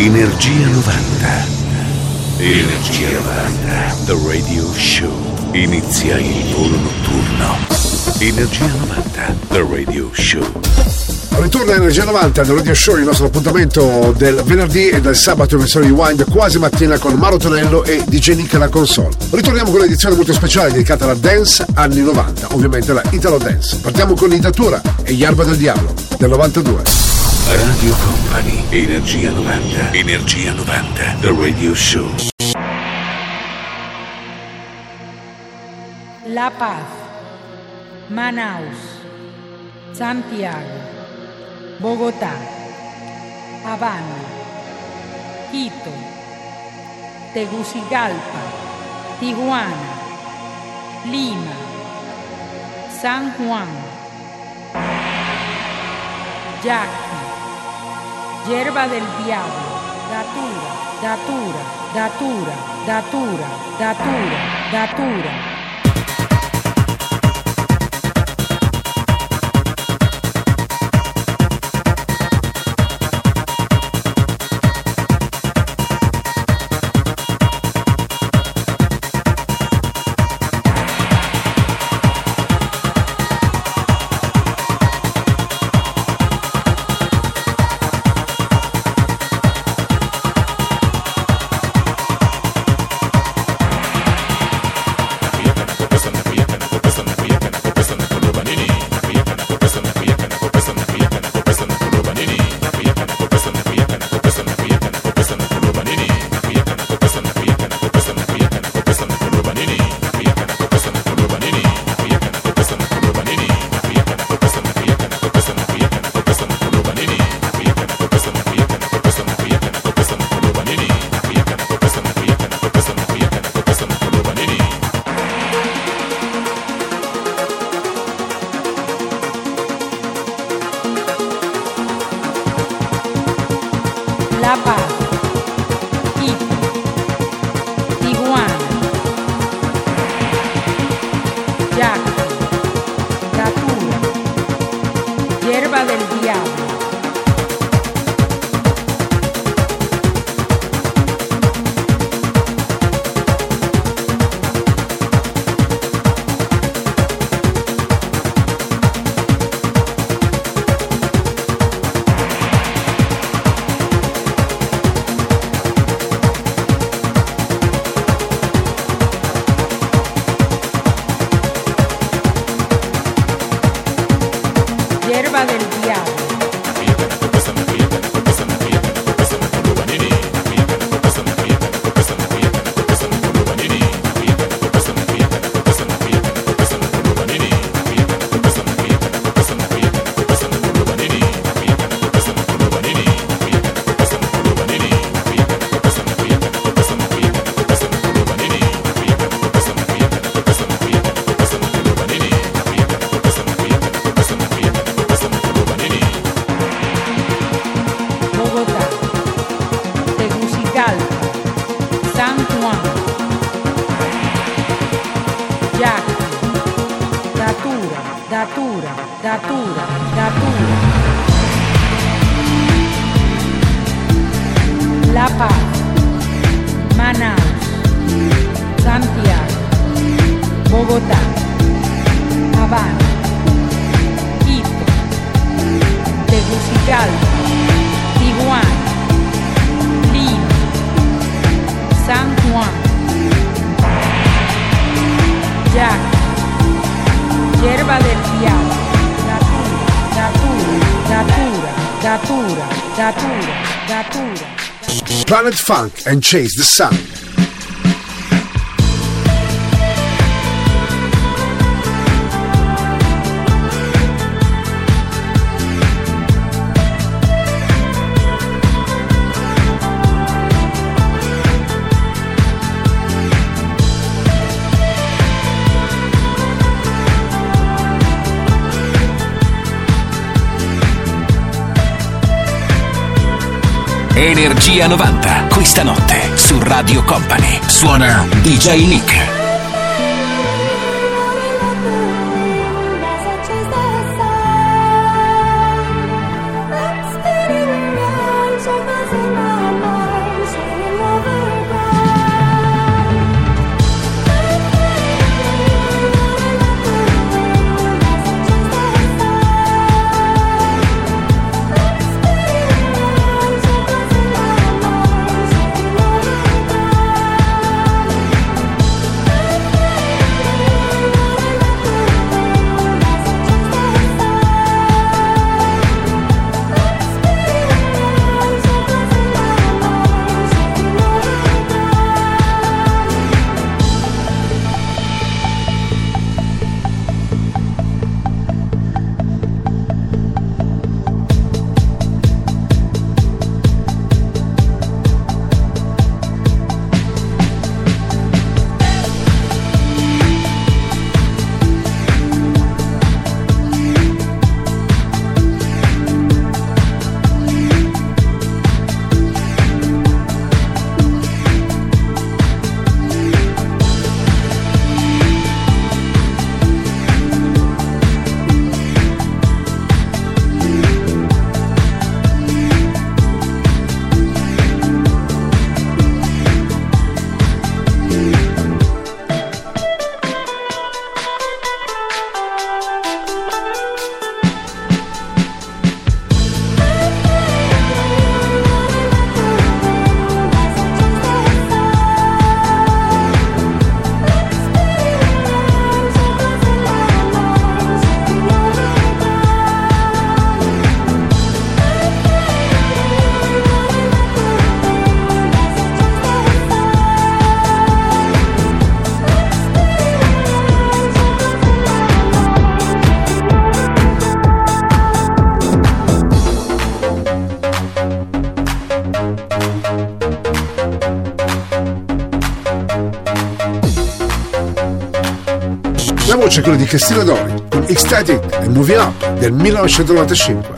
Energia 90. Energia 90. The Radio Show. Inizia il volo notturno. Energia 90. The Radio Show. Ritorna Energia 90 del Radio Show, il nostro appuntamento del venerdì e del sabato in versione di Wind quasi mattina con Maro Tonello e DJ Nick alla console. Ritorniamo con un'edizione molto speciale dedicata alla dance anni 90, ovviamente la Italo Dance. Partiamo con l'Itatura e Yarba del Diavolo del 92. Radio Company. Energia 90. Energia 90. The Radio Show. La Paz, Manaus, Santiago, Bogotá, Habana, Quito, Tegucigalpa, Tijuana, Lima, San Juan, Yaqui, Yerba del Diablo, Datura, Datura, Datura, Datura, Datura, Datura. Funk and Chase the Sun. Energia 90, questa notte su Radio Company. Suona DJ Nick. Voce è quella di Cristina Dori Ecstatic e Moving Up del 1995.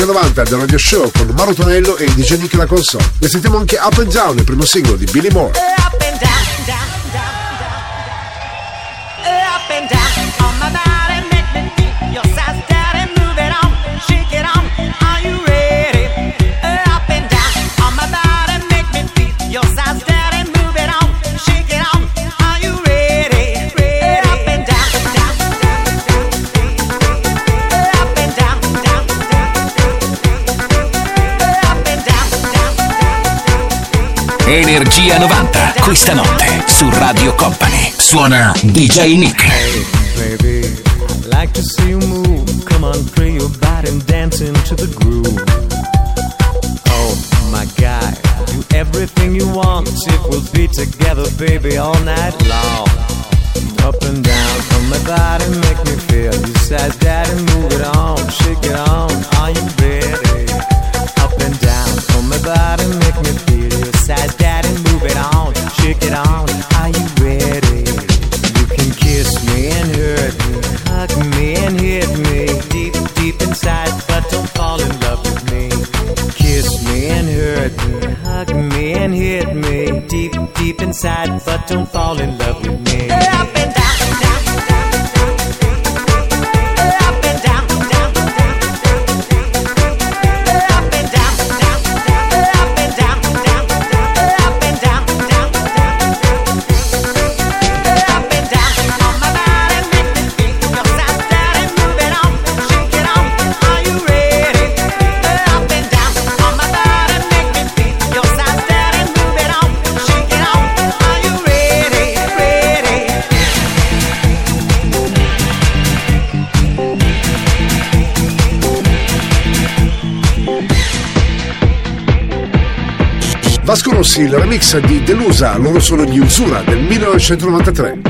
Suona Energia 90 del Radio Show con Mauro Tonello e DJ Nick la console. Ne sentiamo anche Up and Down, il primo singolo di Billy Moore. Energia 90, questa notte su Radio Company. Suona DJ Nick. Hey, baby, I'd like to see you move. Come on, free your body and dance into the groove. Oh, my guy, do everything you want. It will be together, baby, all night long. Vasco Rossi il remix di Delusa, loro sono gli Usura del 1993.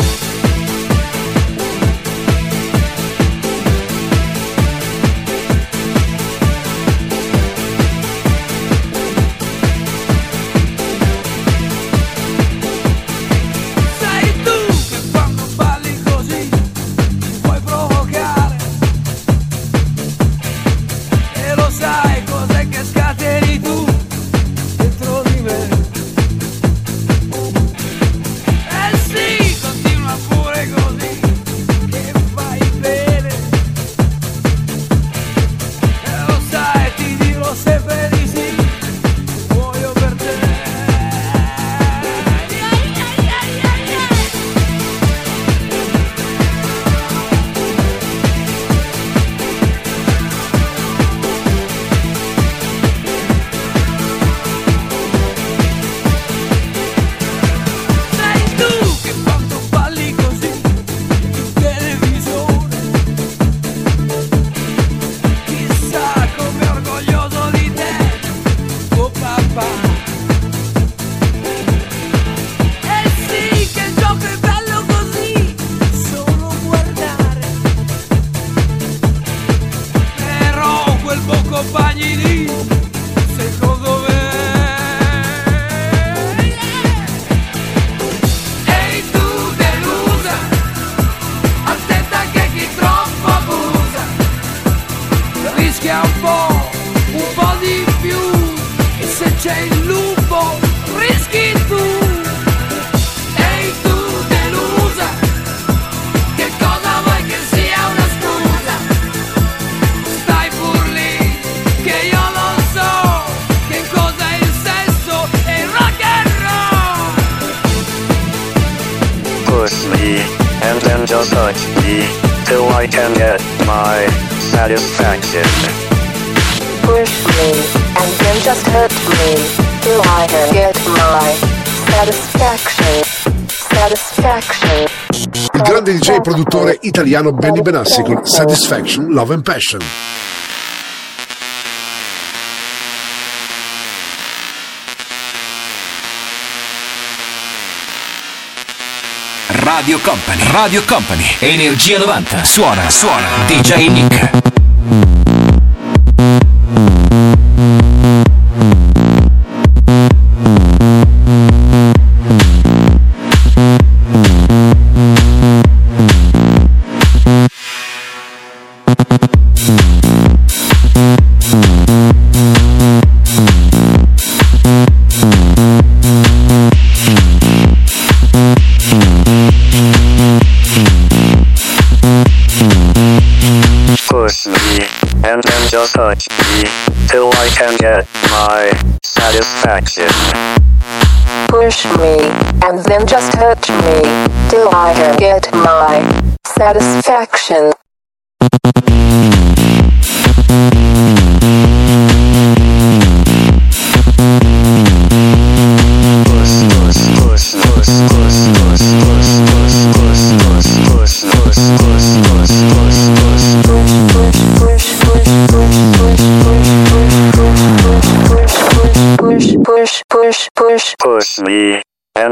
italiano Benny Benassi con Satisfaction, Love and Passion. Radio Company, Radio Company, Energia 90, suona, suona, DJ Nick.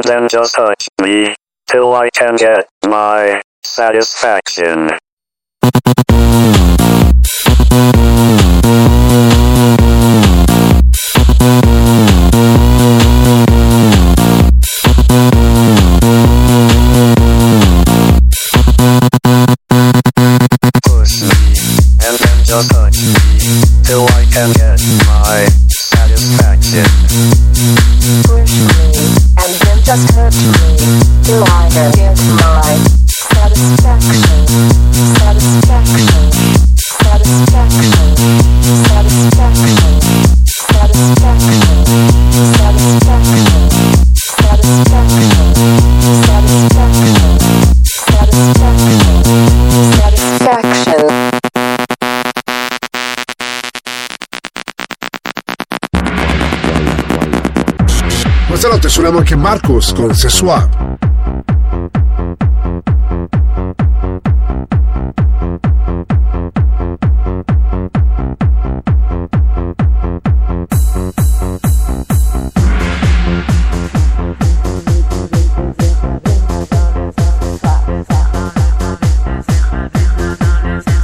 Then just touch me, till I can get my satisfaction. Just touch me, till I can get my satisfaction. Just hurt me, till I get my satisfaction. Satisfaction. Suoniamo anche Marcus con Sessuale.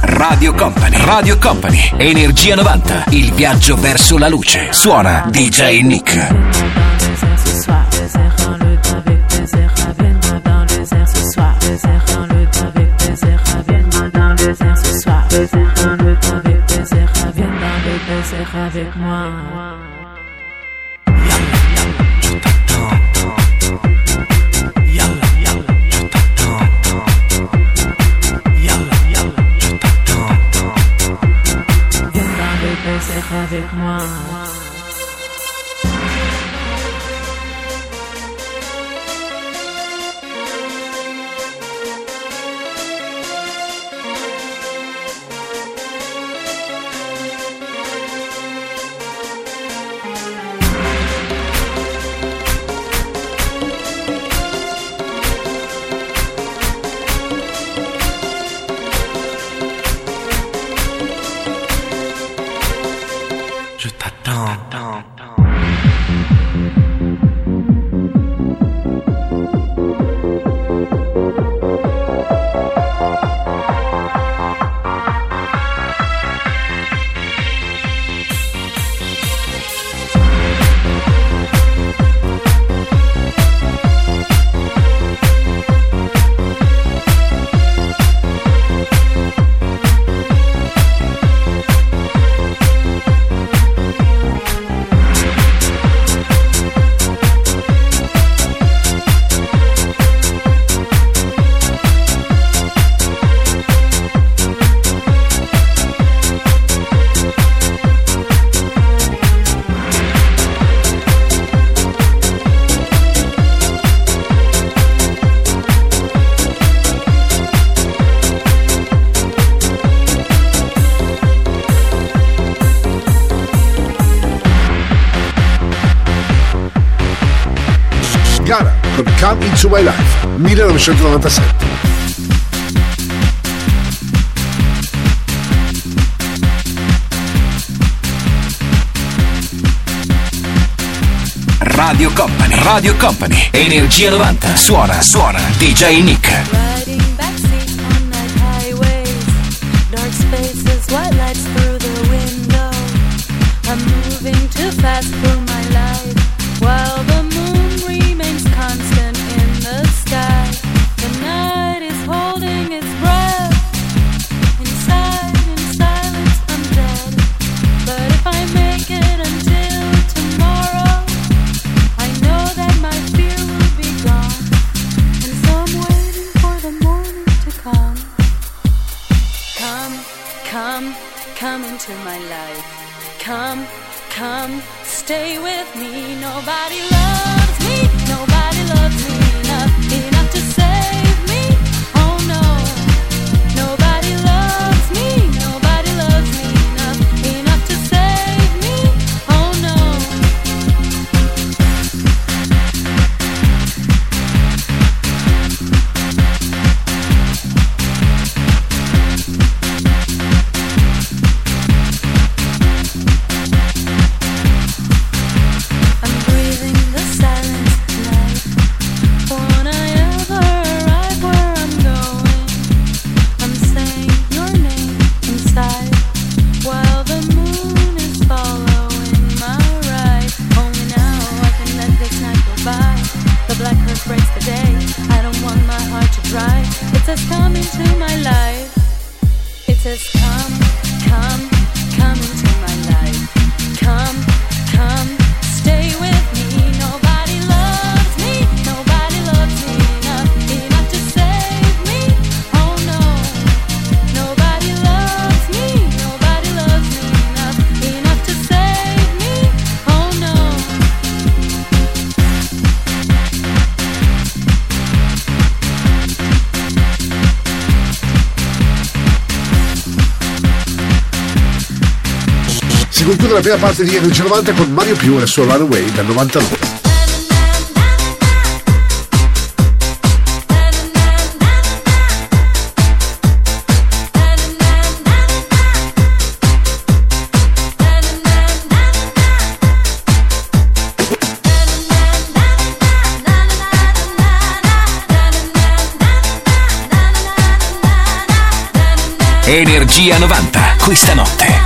Radio Company, Radio Company, Energia 90, il viaggio verso la luce. Suona DJ Nick. baiser, avec, avec baiser, viens avec baiser avec moi. Viens avec baiser avec moi. Je. 1997. Radio Company, Radio Company, Energia 90. Suona, suona, DJ Nick. conclude la prima parte di Energy 90 con Mario Più e il suo Runaway dal 99. Energia 90, questa notte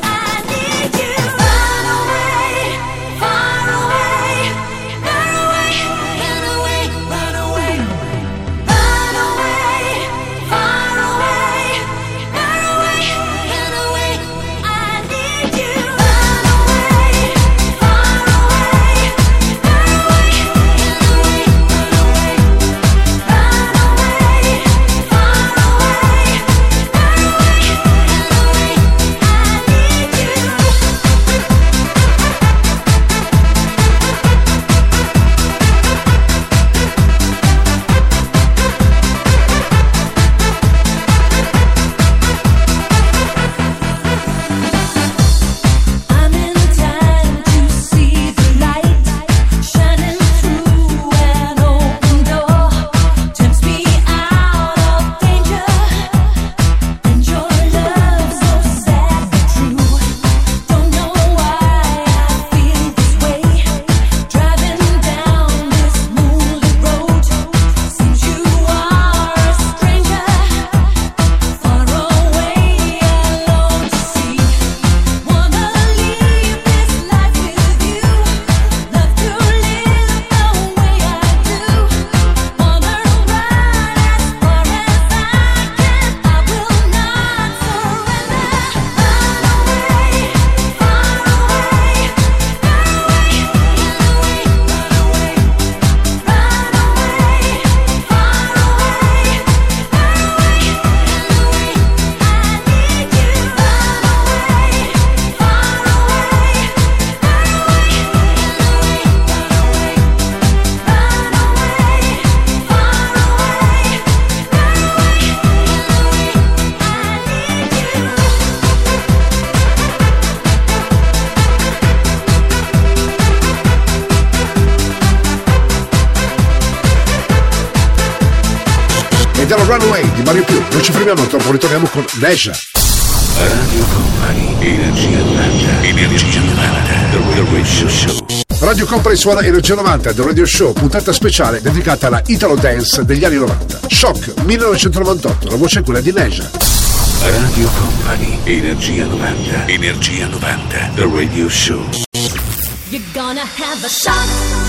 Svezia. Radio Company, Energia 90, Energia 90, The Radio Show. Radio Company suona Energia 90 The Radio Show, puntata speciale dedicata alla Italo Dance degli anni 90. Shock 1998, la voce è quella di Leisure. Radio Company, Energia 90, Energia 90, The Radio Show. You're gonna have a shock.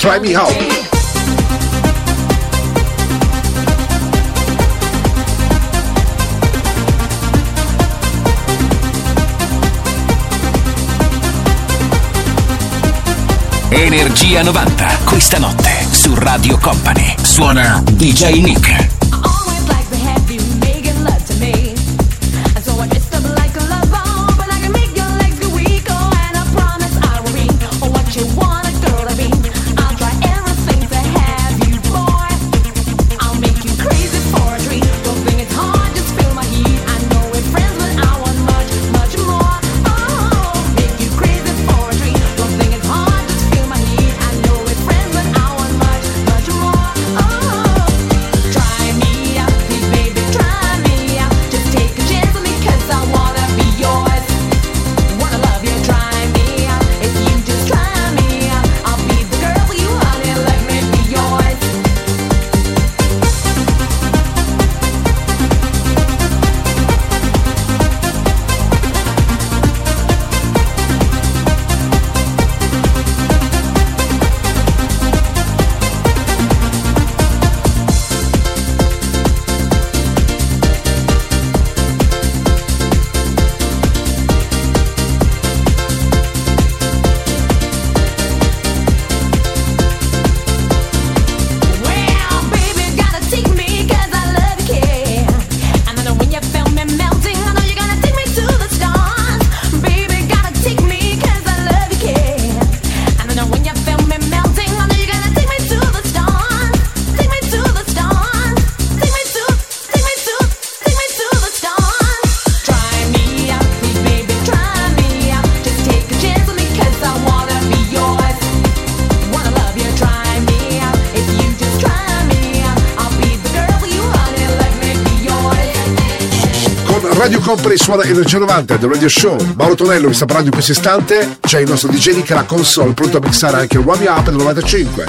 Try me out. suona Energia 90 del Radio Show. Mauro Tonello vi sta parlando in questo istante. C'è il nostro DJ Nick alla console pronto a mixare anche il One Up del 95.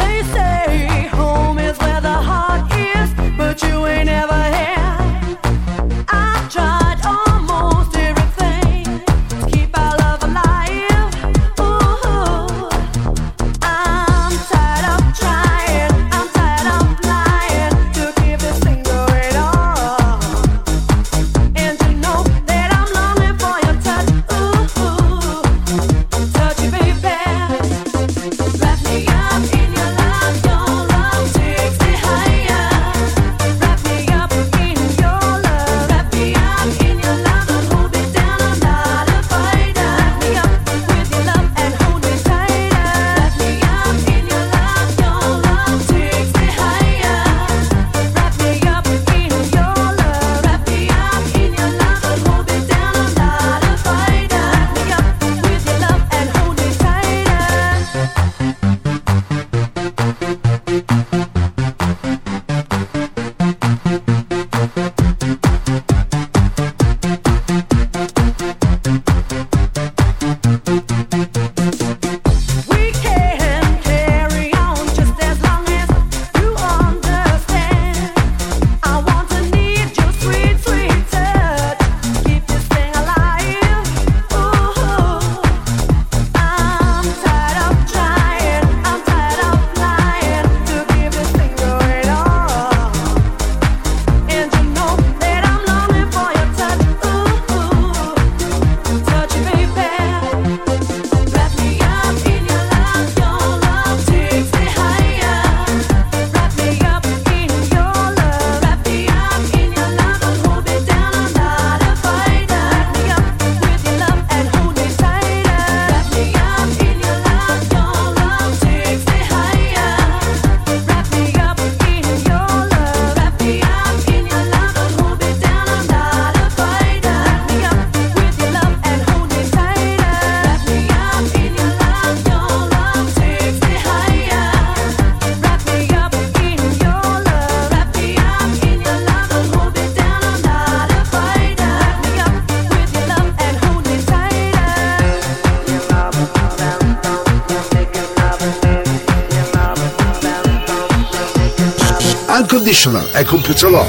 I compute to love.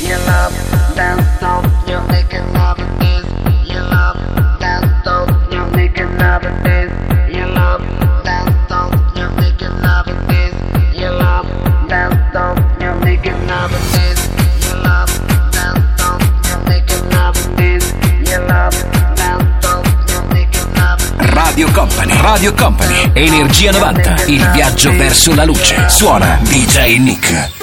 You love dance Radio Company, Radio Company, Energia 90, il viaggio verso la luce. Suona DJ Nick.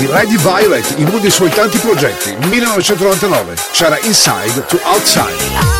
il re Violet in uno dei suoi tanti progetti, 1999. C'era Inside to Outside.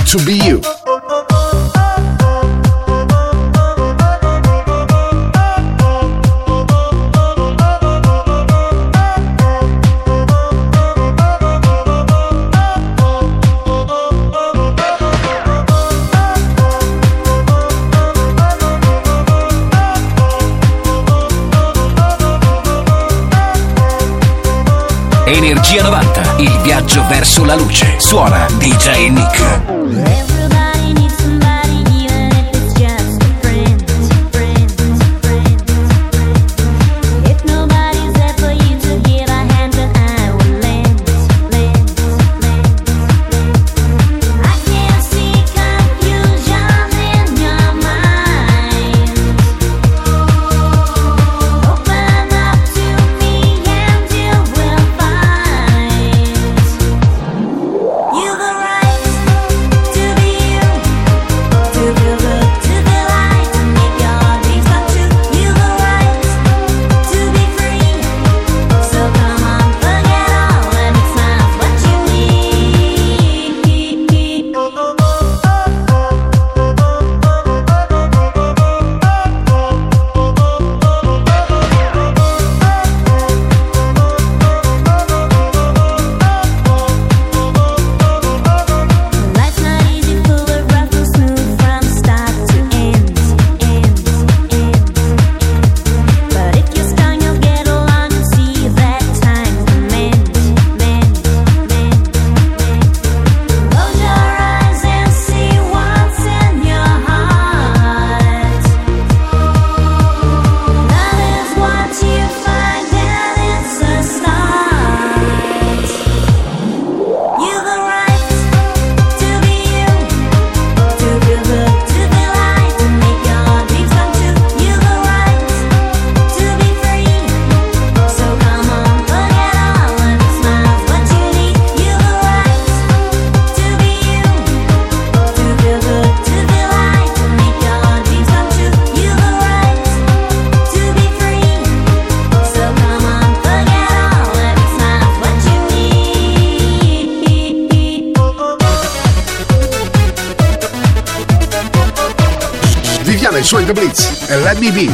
Good to Be You. Energia 90, il viaggio verso la luce. Suona DJ Nick.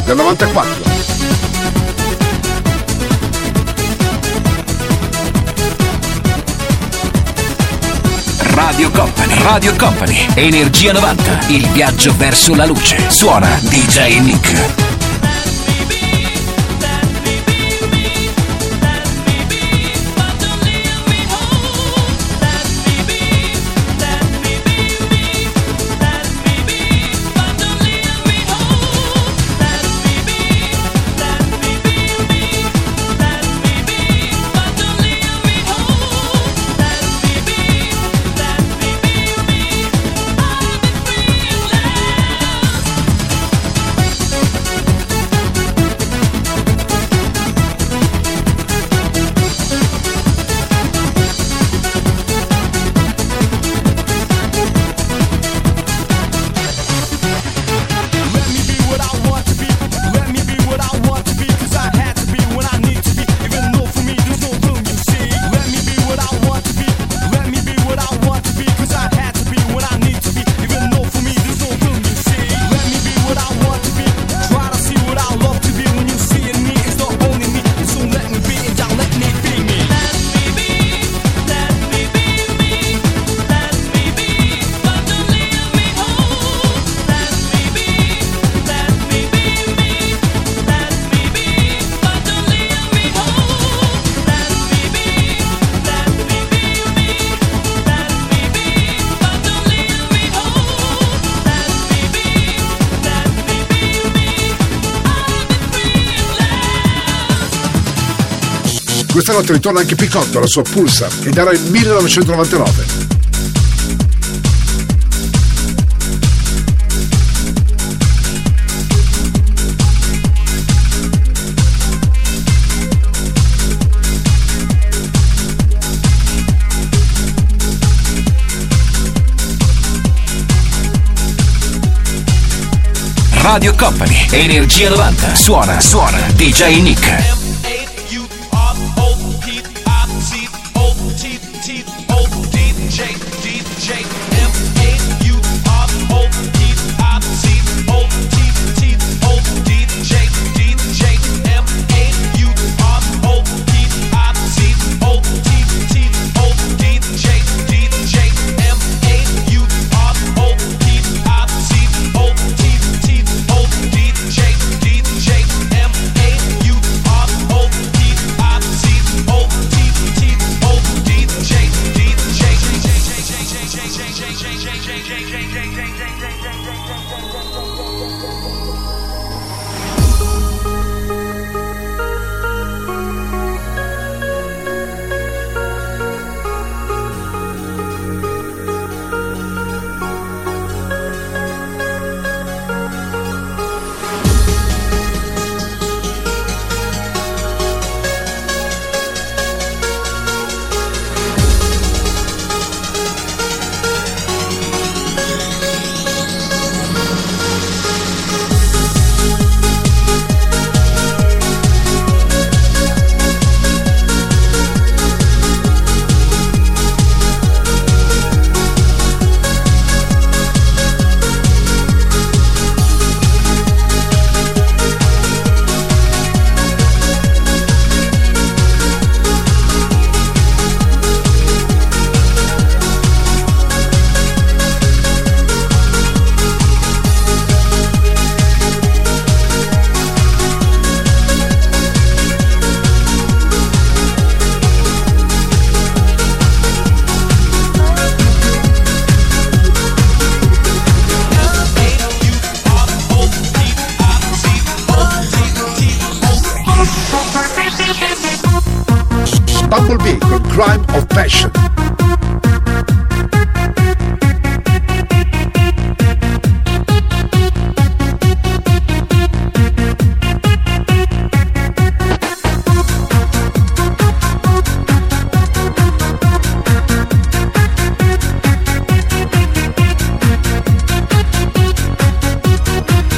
del 94. Radio Company, Radio Company, Energia 90, il viaggio verso la luce. Suona DJ Nick. Peraltro ritorna anche Picotto alla sua Pulsar ed era il 1999. Radio Company, Energia 90. Suona, suona, DJ Nick.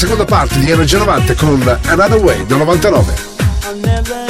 seconda parte di Energia 90 con Another Way del 99.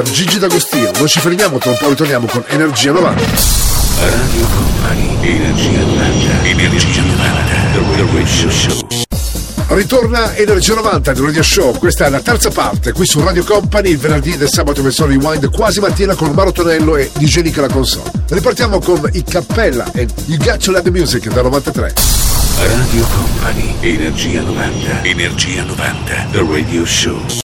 1999 per Gigi D'Agostino. Non ci fermiamo, tra un po' ritorniamo con Energia 90. Radio Company, Energia 90, Energia 90, The Radio Show. Ritorna Energia 90 del Radio Show, questa è la terza parte, qui su Radio Company, il venerdì del sabato versione rewind quasi mattina con Maro Tonello e DJ Nick alla console. Ripartiamo con i Cappella e You Got to Let the Music del 93. Radio Company, Energia 90, Energia 90, The Radio Show.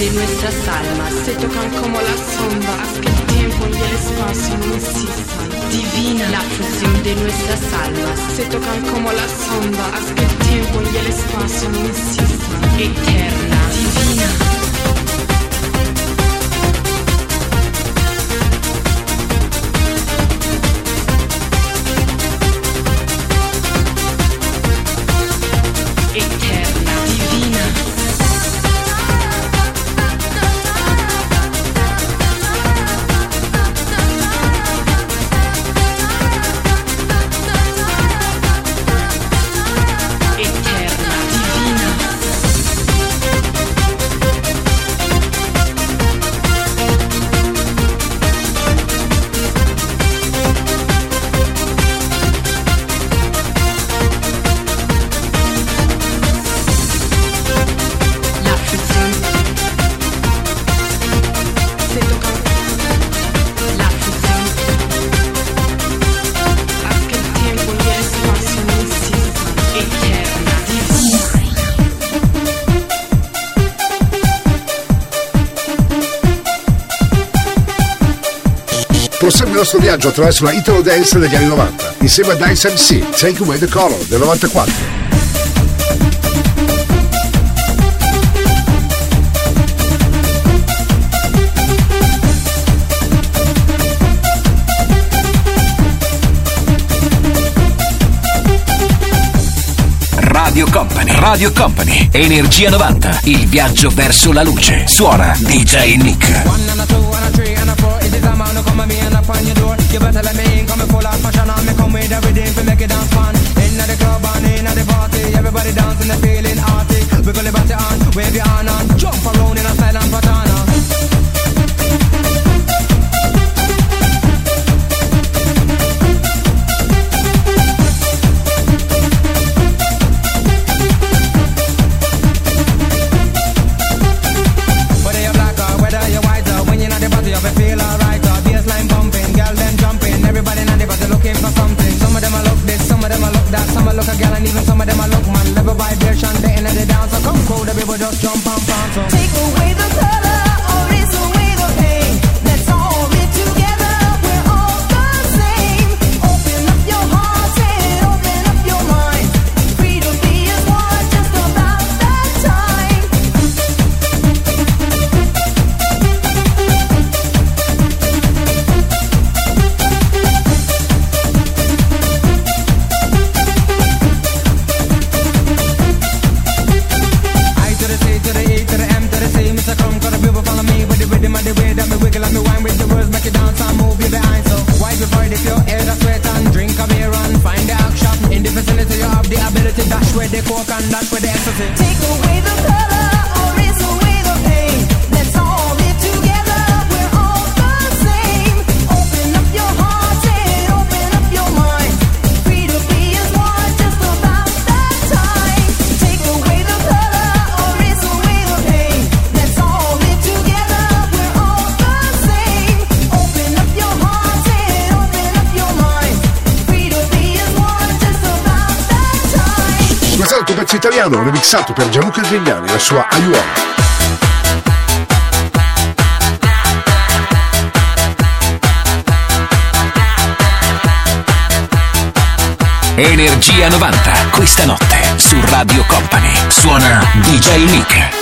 De nuestras almas se tocan como la sombra, haz que el tiempo y el espacio no existan. Divina, la fusión de nuestras almas se tocan como la sombra, haz que el tiempo y el espacio no existan. Eterna, viaggio attraverso la Italo Dance degli anni 90, insieme a Dice MC, Take Away the Color del 94. Radio Company. Radio Company. Energia 90. Il viaggio verso la luce. Suona DJ Nick. no come and me and up on your door. You better let me in, Come coming full of passion. I'm come with everything to make it dance fun. In the club and in the party, everybody dancing and feeling arty. Wiggle your body on, wave your hand on, jump around. Even some of them I look man, live by their shanty and the dance. So come cold, the people just jump and pants. Take away the pezzo italiano remixato per Gianluca Grignani la sua Aiuola. Energia 90, questa notte su Radio Company. Suona DJ Nick.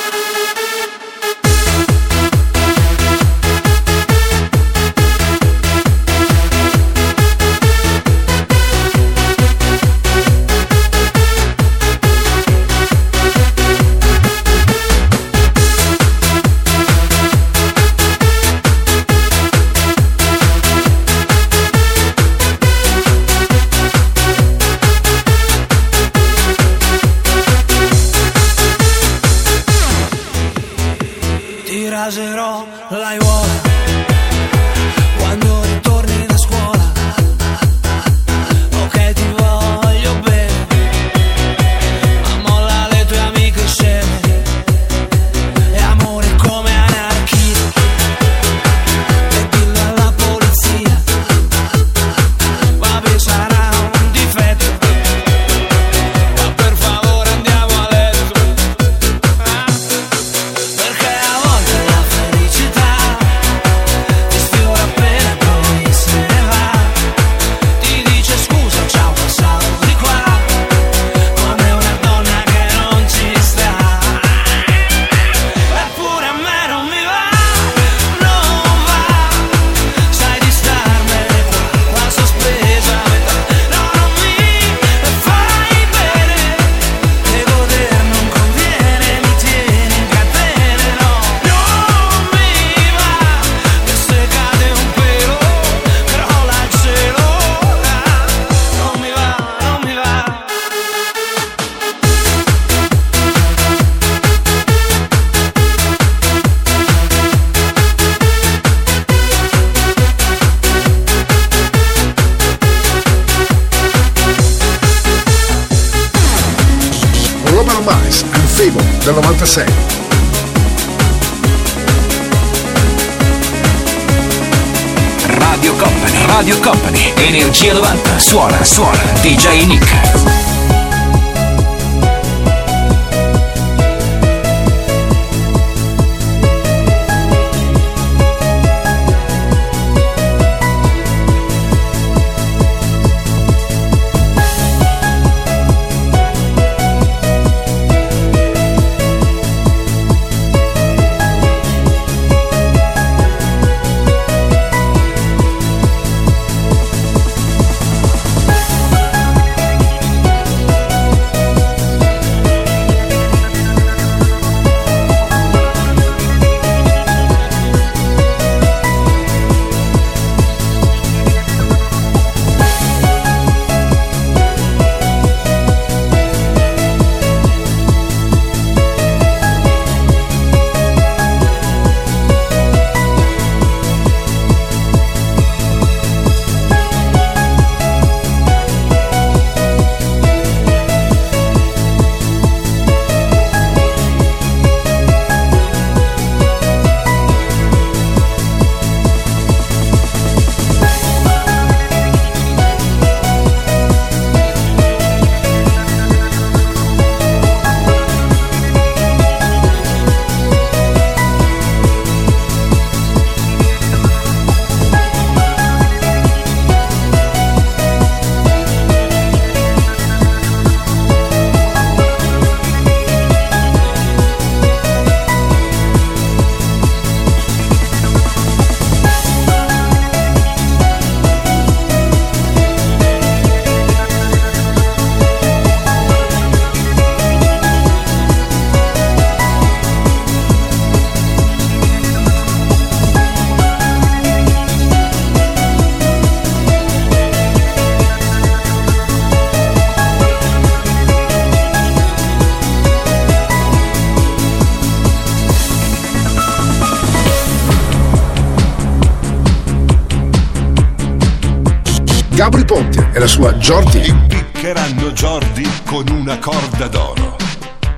Sua Jordi. Impiccheranno Jordi con una corda d'oro.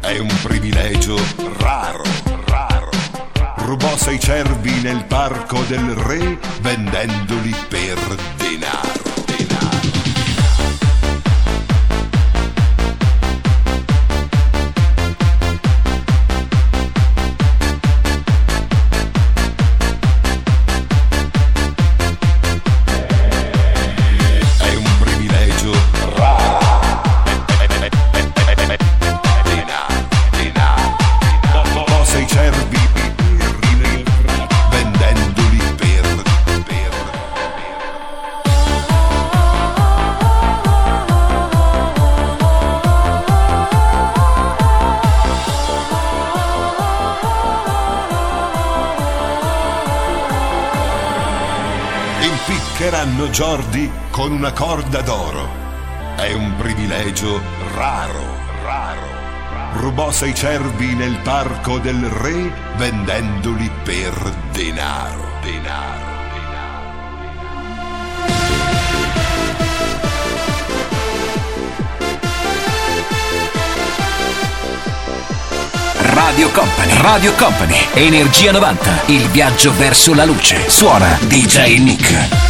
È un privilegio raro, raro. Rubò sei cervi nel parco del re vendendoli per con una corda d'oro. È un privilegio raro, raro. Rubò sei cervi nel parco del re vendendoli per denaro, denaro. Radio Company, Radio Company, Energia 90, il viaggio verso la luce. Suona DJ Nick.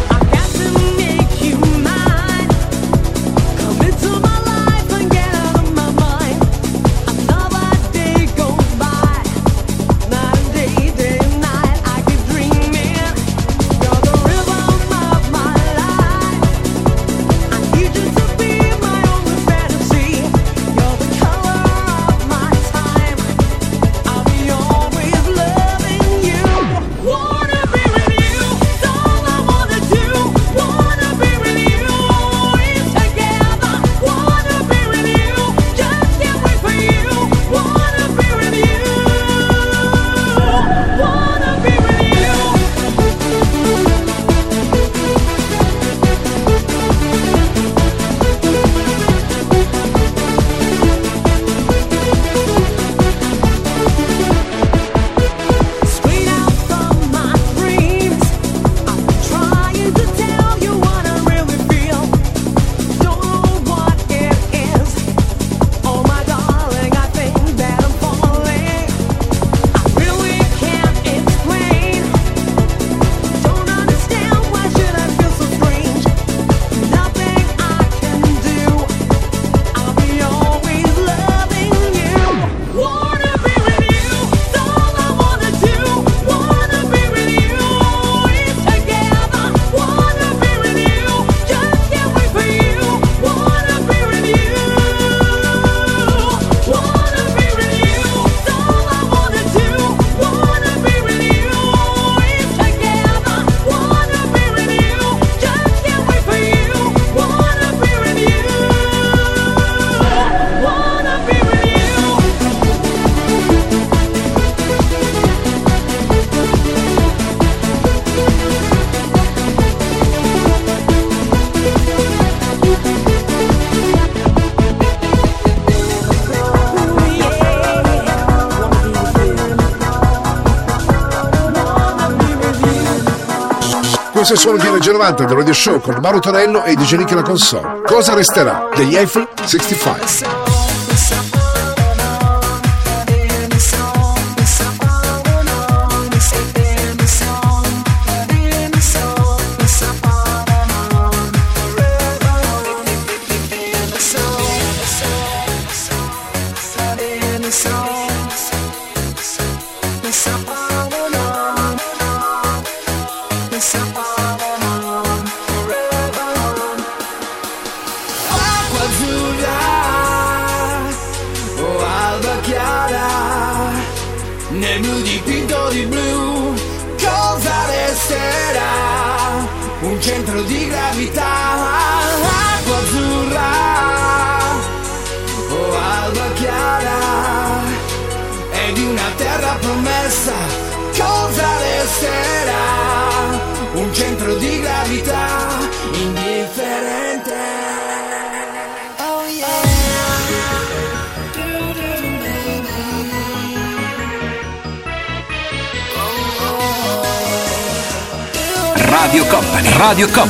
Questo è il suono di Energia 90 del Radio Show con Mauro Torello e di Nick la console. Cosa resterà degli Eiffel 65?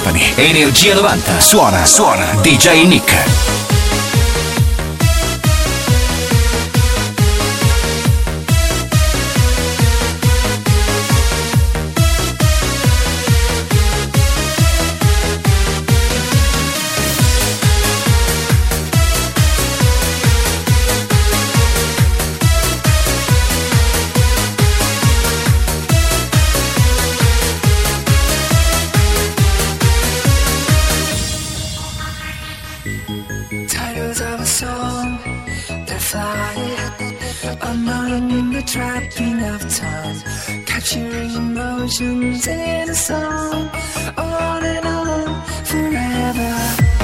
Company. Energia 90. Suona, suona. DJ Nick. Trapping of time. capturing emotions in a song, on and on forever.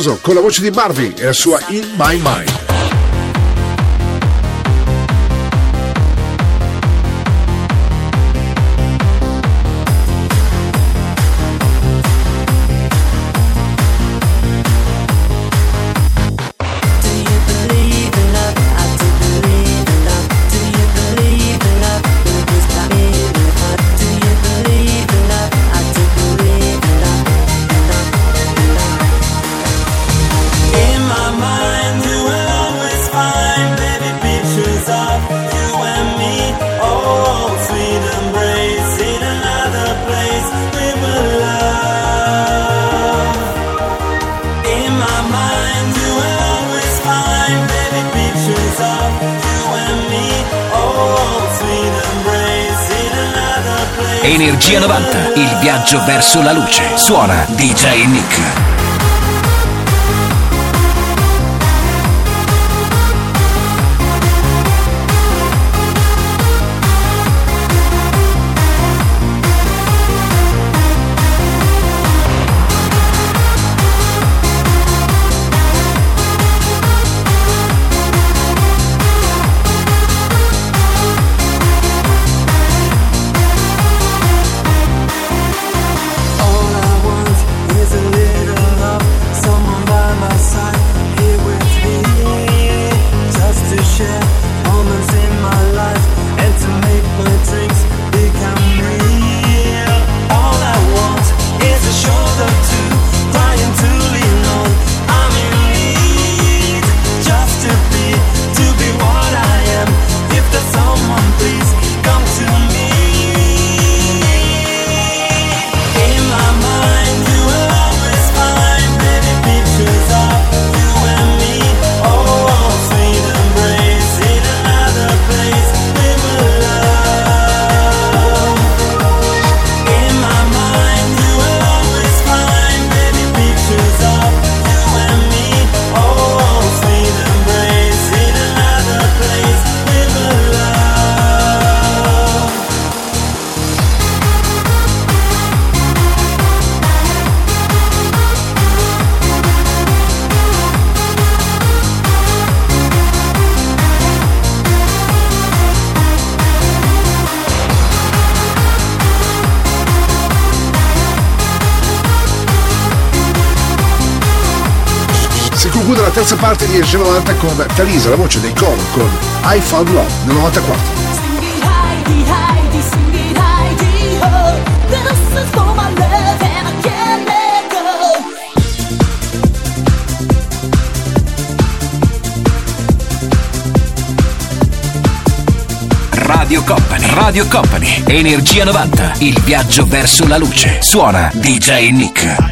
Furioso con la voce di Marvin e la sua In My Mind. viaggio verso la luce. Suona DJ Nick. Terza parte di Energia 90 con Talisa, la voce dei coro con I Found Love nel 94. Heidi, Heidi, sing it, Heidi, ho. This is for my love and I can't let go. Radio Company, Radio Company, Energia 90, il viaggio verso la luce. Suona DJ Nick.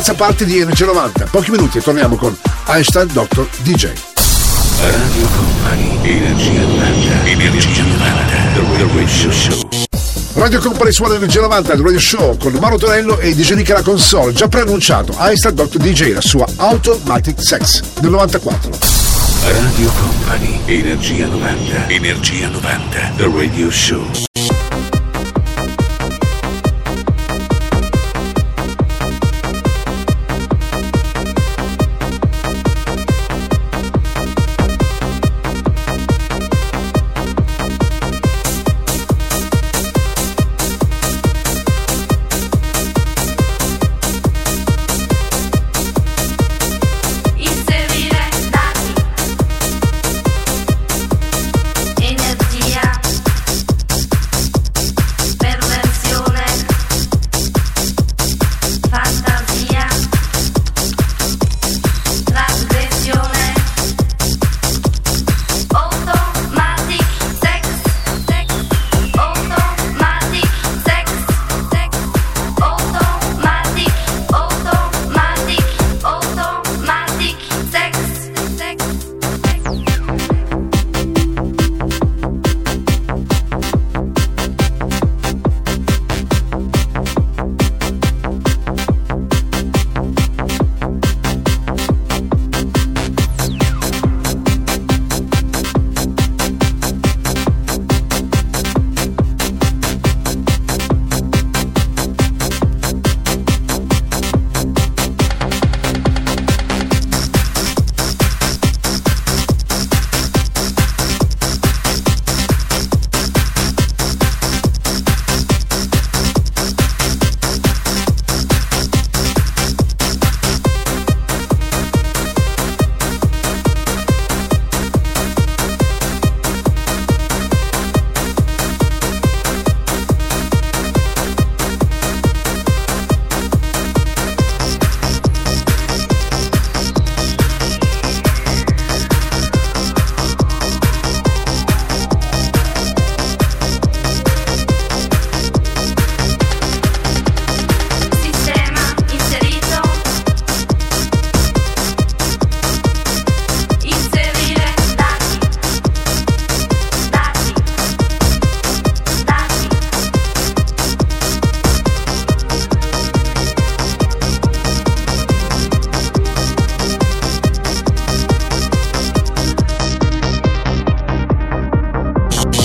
Terza parte di Energia 90. Pochi minuti e torniamo con Einstein Dr. DJ. Radio Company, Energia 90, Energia 90, The Radio Show. Radio Company suona Energia 90 del Radio Show con Mauro Tonello e DJ Nick alla console. Già preannunciato Einstein Dr. DJ, la sua Automatic Sex del 94. Radio Company, Energia 90, Energia 90, The Radio Show.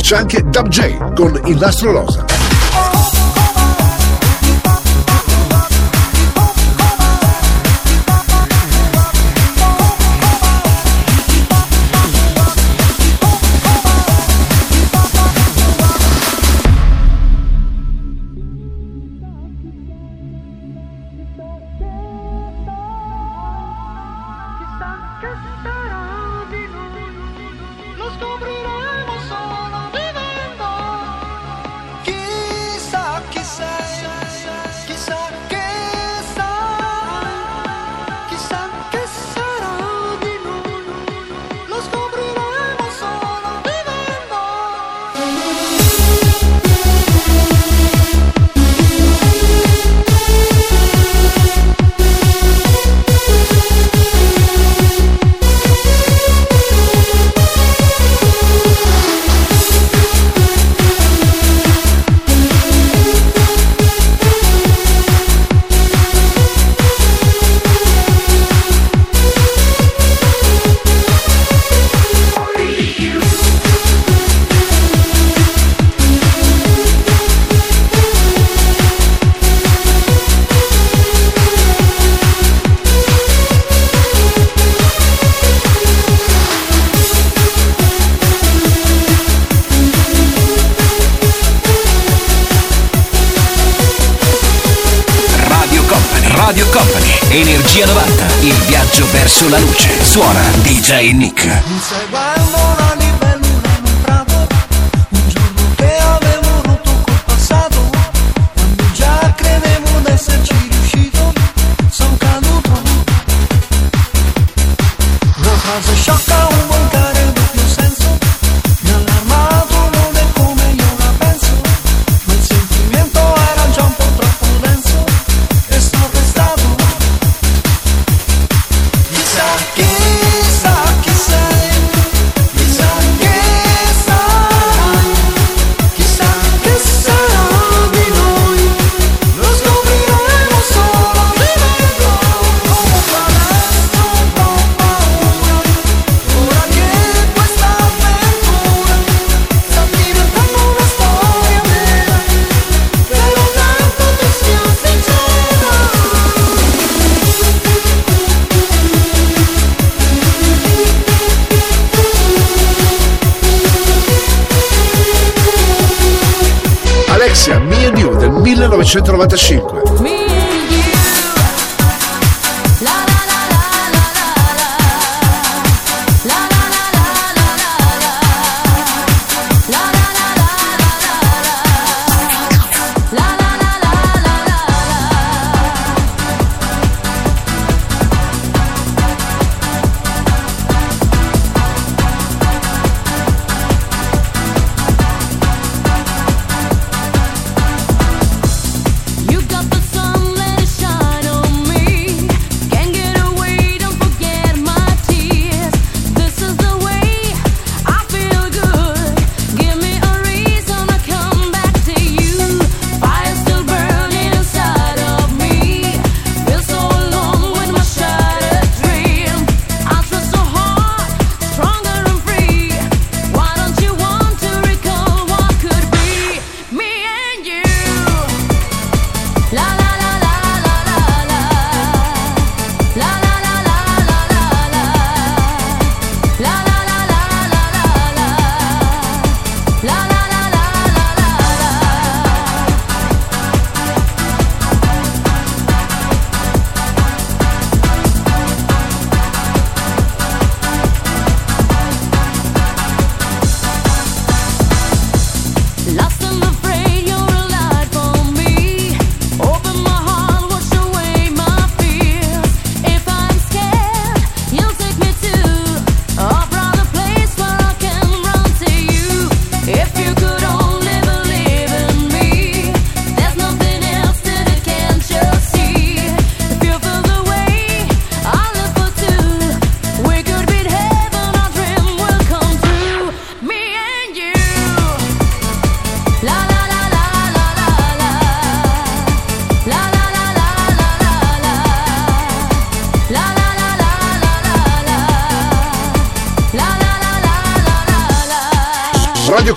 C'è anche Dub J con il nastro rosa.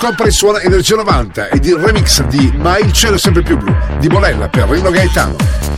scopre il suono Energia 90 ed il remix di Ma il cielo è sempre più blu di Bolella per Rino Gaetano.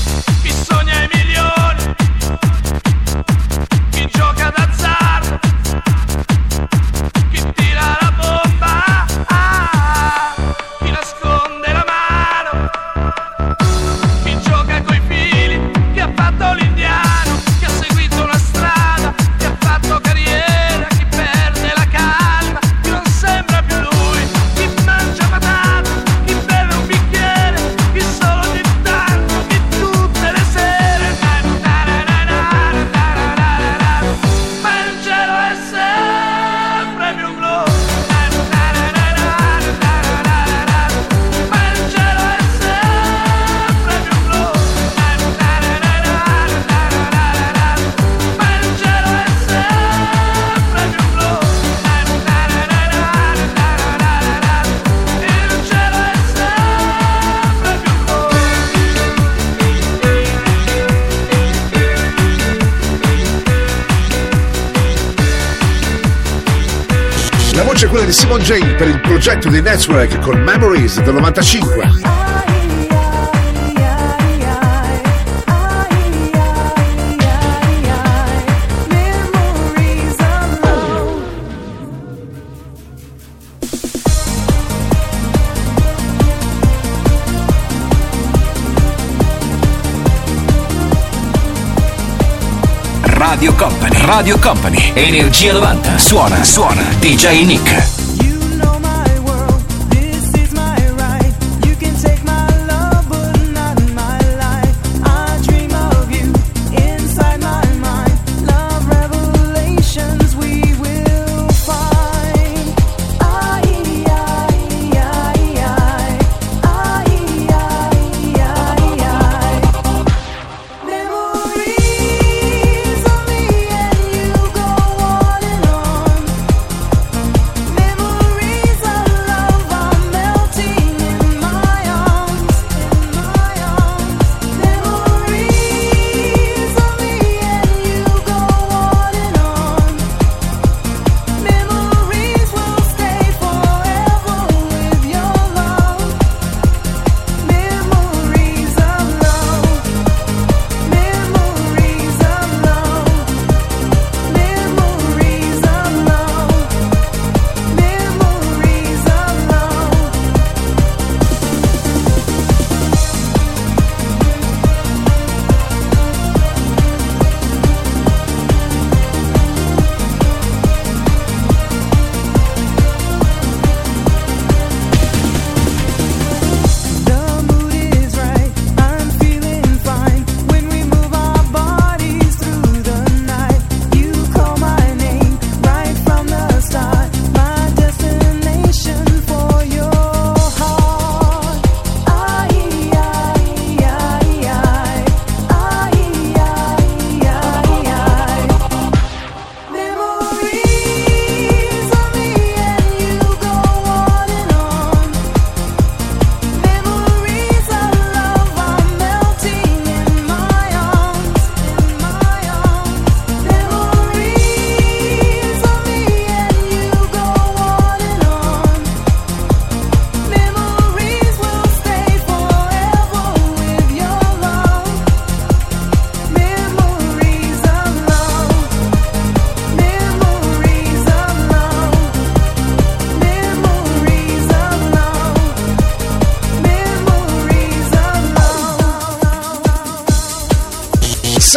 Jane per il progetto di Network con Memories del 95. Radio Company, Radio Company, Energia 90, suona, suona, DJ Nick.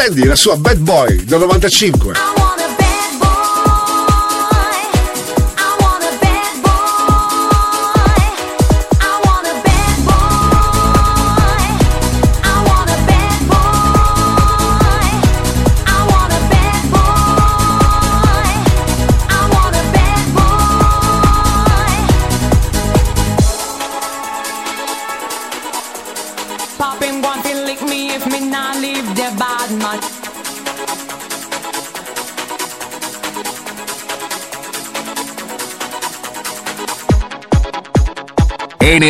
Sandy, la sua Bad Boy del 95.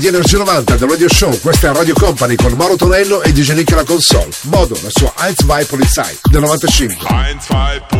di Energy 90 del Radio Show, questa è Radio Company con Mauro Tonello e DJ Nick la console. Modo, la sua 1-2 Polizei del 95.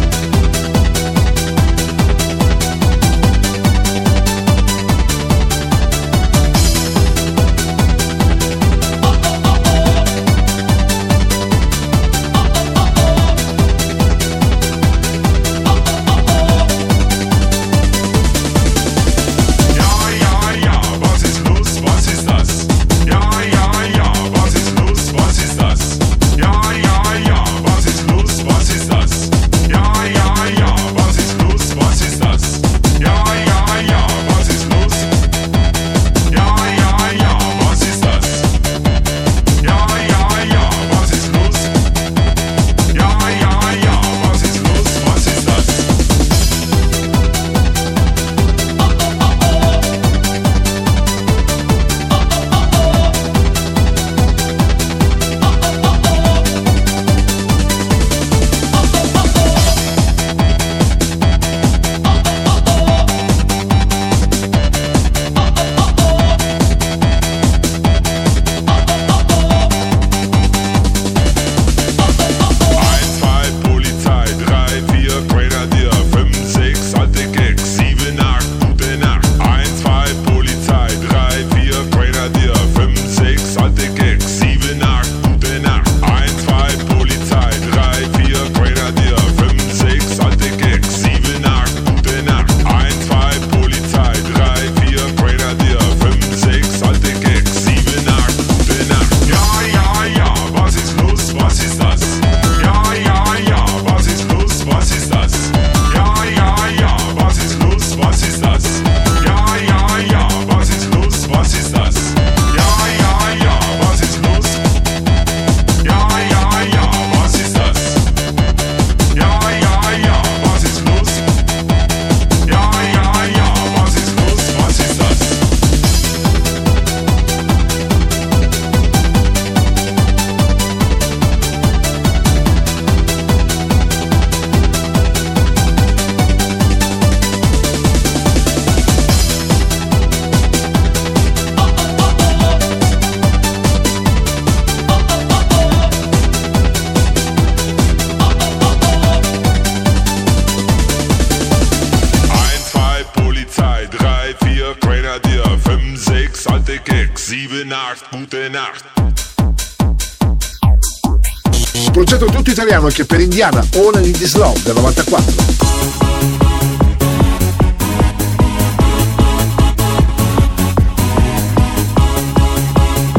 indiana All in This Love del 94.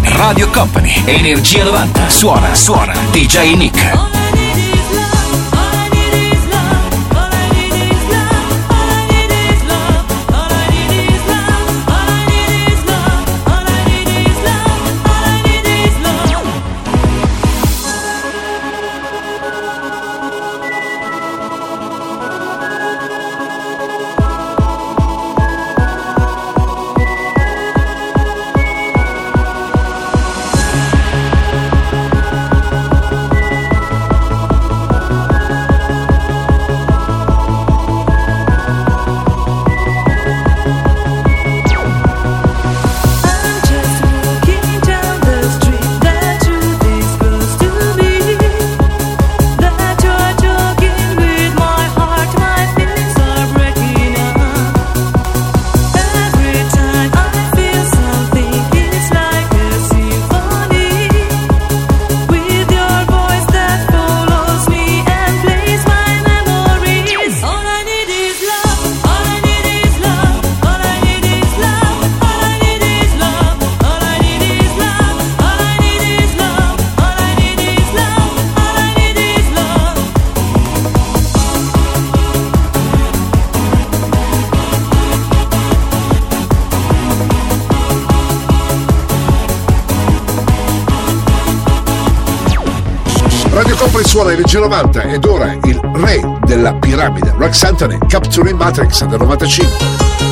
Radio Company, Energia 90, suona, suona, DJ Nick. Company suona Energia 90 ed ora il re della piramide, Rex Anthony, Capturing Matrix del 95.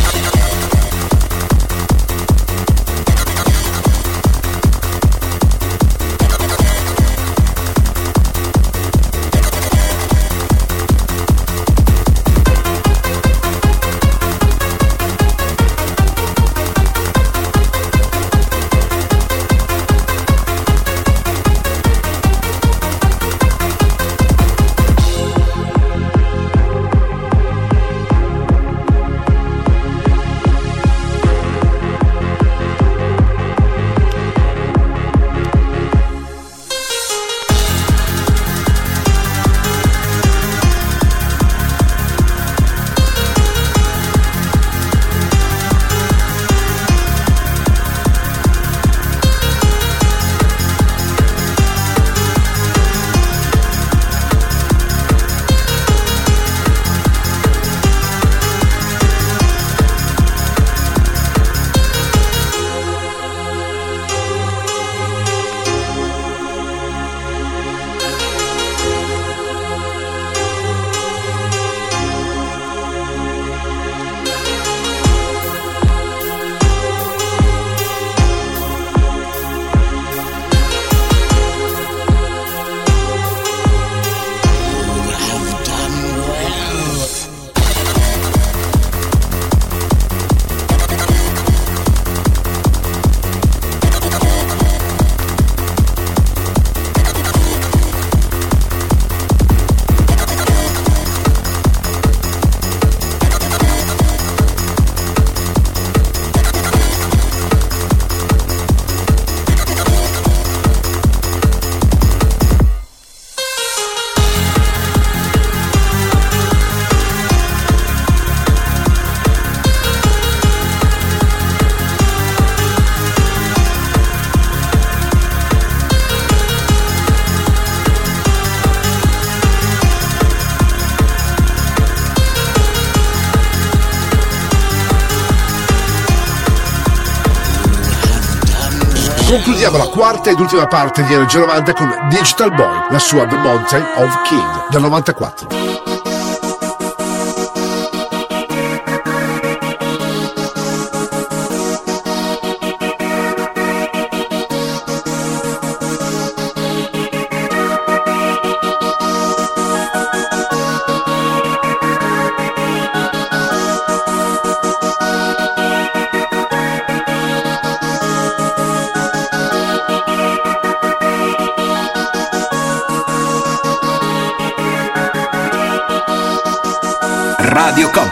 Concludiamo la quarta ed ultima parte di Energia 90 con Digital Boy, la sua The Mountain of King del 94.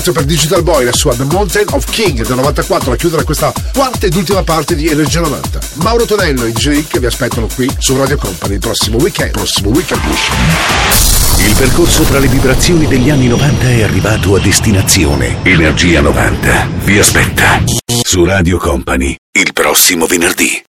Pezzo per Digital Boy, la sua The Mountain of King del 94 a chiudere questa quarta ed ultima parte di Energia 90. Mauro Tonello e DJ vi aspettano qui su Radio Company il prossimo weekend. Prossimo weekend. Il percorso tra le vibrazioni degli anni 90 è arrivato a destinazione. Energia 90 vi aspetta su Radio Company il prossimo venerdì.